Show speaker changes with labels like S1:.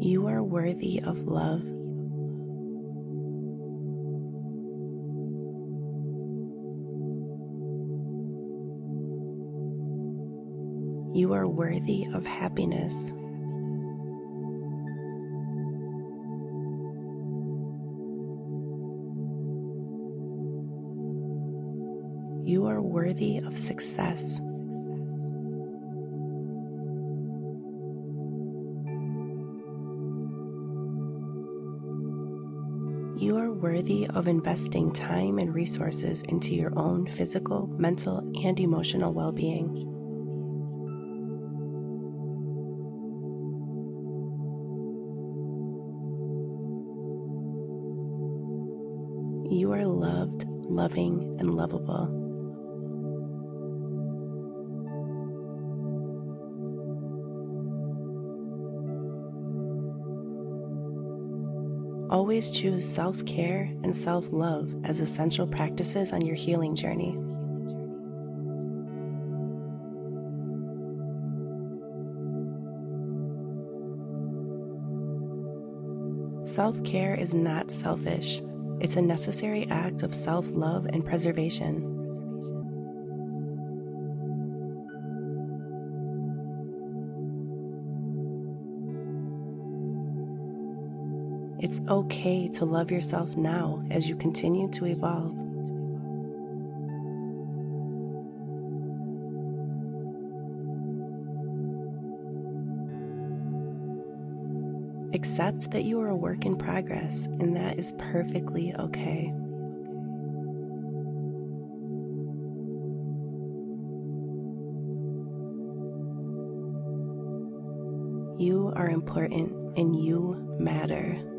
S1: You are worthy of love. You are worthy of happiness. You are worthy of success. You are worthy of investing time and resources into your own physical, mental, and emotional well being. You are loved, loving, and lovable. Always choose self care and self love as essential practices on your healing journey. Self care is not selfish, it's a necessary act of self love and preservation. It's okay to love yourself now as you continue to evolve. Accept that you are a work in progress, and that is perfectly okay. You are important and you matter.